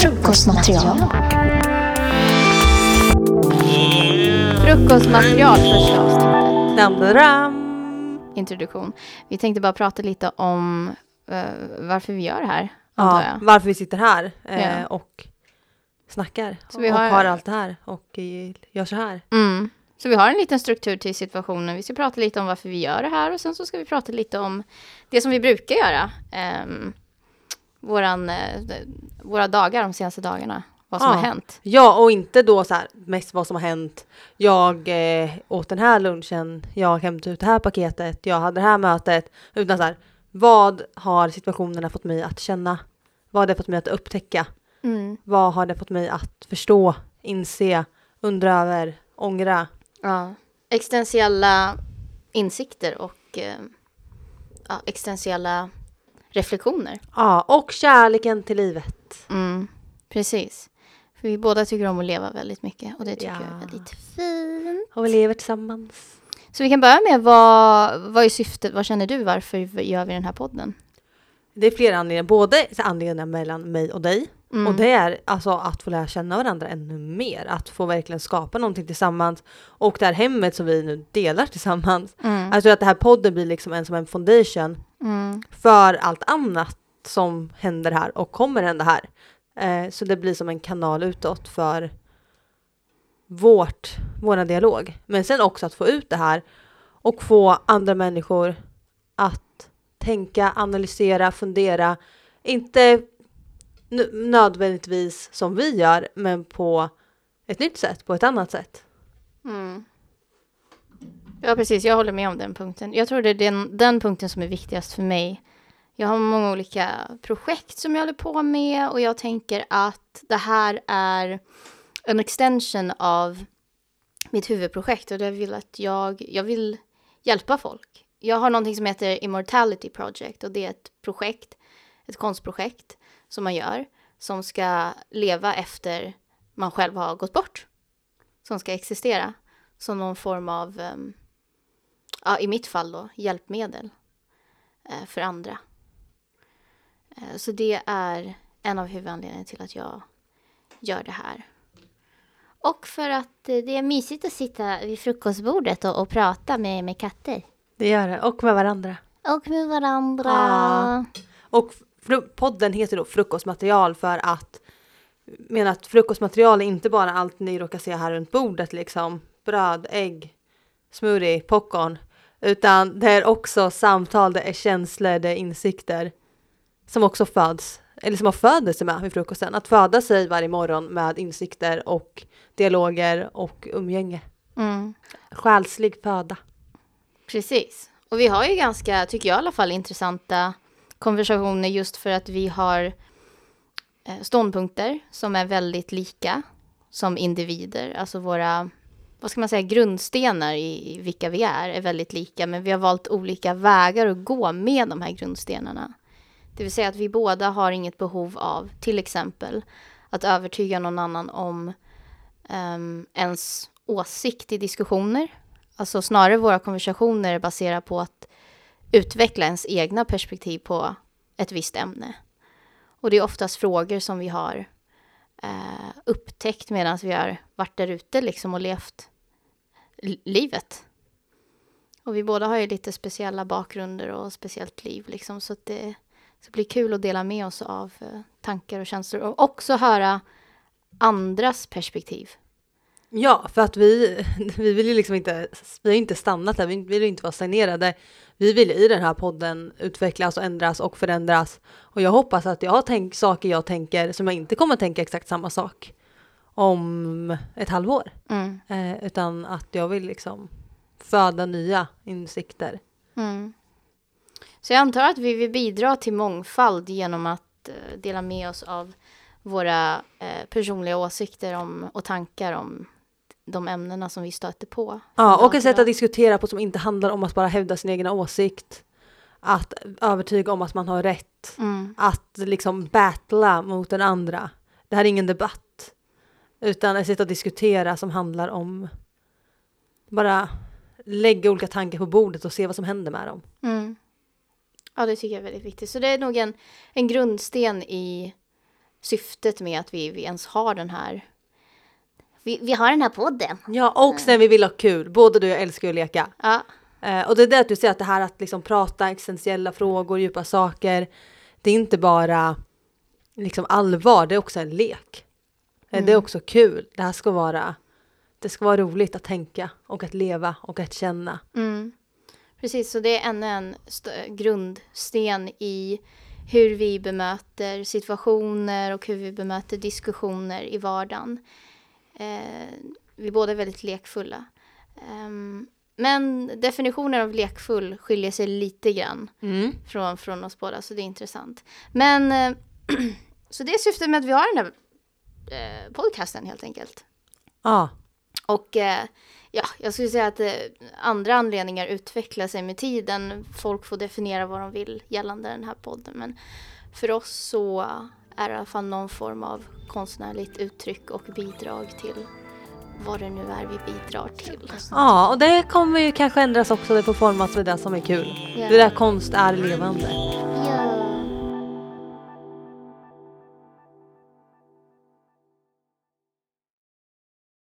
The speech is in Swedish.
Frukostmaterial. Frukostmaterial avsnittet. Dam. Introduktion. Vi tänkte bara prata lite om eh, varför vi gör det här, Ja, varför vi sitter här eh, Ja. och snackar Så vi och har- har allt det här och gör så här. Mm. Så vi har en liten struktur till situationen. Vi ska prata lite om varför vi gör det här och sen så ska vi prata lite om det som vi brukar göra. Um, våran, eh, våra dagar de senaste dagarna. Vad som Ja. har hänt. Ja, och inte då så här mest vad som har hänt. Jag eh, åt den här lunchen, jag hämtade ut det här paketet, jag hade det här mötet. Utan så här, vad har situationerna fått mig att känna? Vad har det fått mig att upptäcka? Mm. Vad har det fått mig att förstå, inse, undra över, ångra? Ja. Existentiella insikter och eh, ja, existentiella reflektioner. Ja, och kärleken till livet. Mm. Precis. För vi båda tycker om att leva väldigt mycket och det tycker Ja. jag är väldigt fint. Och vi lever tillsammans. Så vi kan börja med vad, vad är syftet, vad känner du, varför gör vi den här podden? Det är flera anledningar, både anledningar mellan mig och dig Mm. och det är alltså att få lära känna varandra ännu mer, att få verkligen skapa någonting tillsammans och det här hemmet som vi nu delar tillsammans. Mm. Tror att det här podden blir liksom en som en foundation Mm. för allt annat som händer här och kommer hända här. Eh, så det blir som en kanal utåt för vårt, våran dialog. Men sen också att få ut det här och få andra människor att tänka, analysera, fundera. Inte nödvändigtvis som vi gör, men på ett nytt sätt, på ett annat sätt. Mm. Ja, precis. Jag håller med om den punkten. Jag tror det är den, den punkten som är viktigast för mig. Jag har många olika projekt som jag håller på med och jag tänker att det här är en extension av mitt huvudprojekt och det vill att jag, jag vill hjälpa folk. Jag har någonting som heter Immortality Project och det är ett projekt, ett konstprojekt som man gör som ska leva efter man själv har gått bort. Som ska existera som någon form av, um, ja, i mitt fall då, hjälpmedel uh, för andra. Uh, så det är en av huvudanledningarna till att jag gör det här. Och för att eh, det är mysigt att sitta vid frukostbordet och, och prata med, med katter. Det gör det, och med varandra. Och med varandra. Ah. Och podden heter då frukostmaterial för att menar att frukostmaterial är inte bara allt ni råkar se här runt bordet liksom. Bröd, ägg, smoothie, popcorn. Utan det är också samtal, det är känslor, det är insikter. Som också föds, eller som har födelse med vid frukosten. Att föda sig varje morgon med insikter och dialoger och umgänge. Mm. Själslig föda. Precis. Och vi har ju ganska, tycker jag i alla fall, intressanta konversationer just för att vi har eh, ståndpunkter som är väldigt lika som individer. Alltså våra, vad ska man säga, grundstenar i i vilka vi är är väldigt lika. Men vi har valt olika vägar att gå med de här grundstenarna. Det vill säga att vi båda har inget behov av, till exempel, att övertyga någon annan om um, ens åsikt i diskussioner. Alltså snarare våra konversationer är baserade på att utveckla ens egna perspektiv på ett visst ämne. Och det är oftast frågor som vi har eh, upptäckt medan vi har varit där ute liksom och levt livet. Och vi båda har ju lite speciella bakgrunder och speciellt liv liksom så att det, så blir kul att dela med oss av eh, tankar och känslor och också höra andras perspektiv. Ja, för att vi, vi vill ju liksom inte, vi har inte stannat där, vi vill ju inte vara stagnerade. Vi vill i den här podden utvecklas och ändras och förändras. Och jag hoppas att jag har tänkt saker jag tänker som jag inte kommer att tänka exakt samma sak om ett halvår. Mm. Eh, utan att jag vill liksom föda nya insikter. Mm. Så jag antar att vi vill bidra till mångfald genom att eh, dela med oss av våra eh, personliga åsikter om, och tankar om de ämnena som vi stöter på. Ja, och ett sätt att diskutera på som inte handlar om att bara hävda sin egen åsikt. Att övertyga om att man har rätt. Mm. att liksom battla mot den andra. Det här är ingen debatt. Utan ett sätt att diskutera som handlar om bara lägga olika tankar på bordet och se vad som händer med dem. Mm. Ja, det tycker jag är väldigt viktigt. Så det är nog en, en grundsten i syftet med att vi, vi ens har den här vi, vi har den här podden. Ja, och sen vi vill ha kul. Både du och jag älskar att leka. Ja, Eh, och det är det att du säger att det här att liksom prata existentiella frågor, djupa saker. Det är inte bara liksom allvar, det är också en lek. Eh, Det är också kul. Det här ska vara, det ska vara roligt att tänka och att leva och att känna. mm. precis. Så det är ännu en st- grundsten i hur vi bemöter situationer och hur vi bemöter diskussioner i vardagen. Eh, vi är båda väldigt lekfulla. Ehm, men definitionen av lekfull skiljer sig lite grann Mm. från, från oss båda, så det är intressant. Men eh, så det är syftet med att vi har den här eh, podcasten helt enkelt. Ja, Och eh, ja, jag skulle säga att eh, andra anledningar utvecklar sig med tiden. Folk får definiera vad de vill gällande den här podden. Men för oss så är i alla fall någon form av konstnärligt uttryck och bidrag till vad det nu är vi bidrar till. ja och det kommer ju kanske ändras också, det får formas med det som är kul. Ja. Det där konst är levande.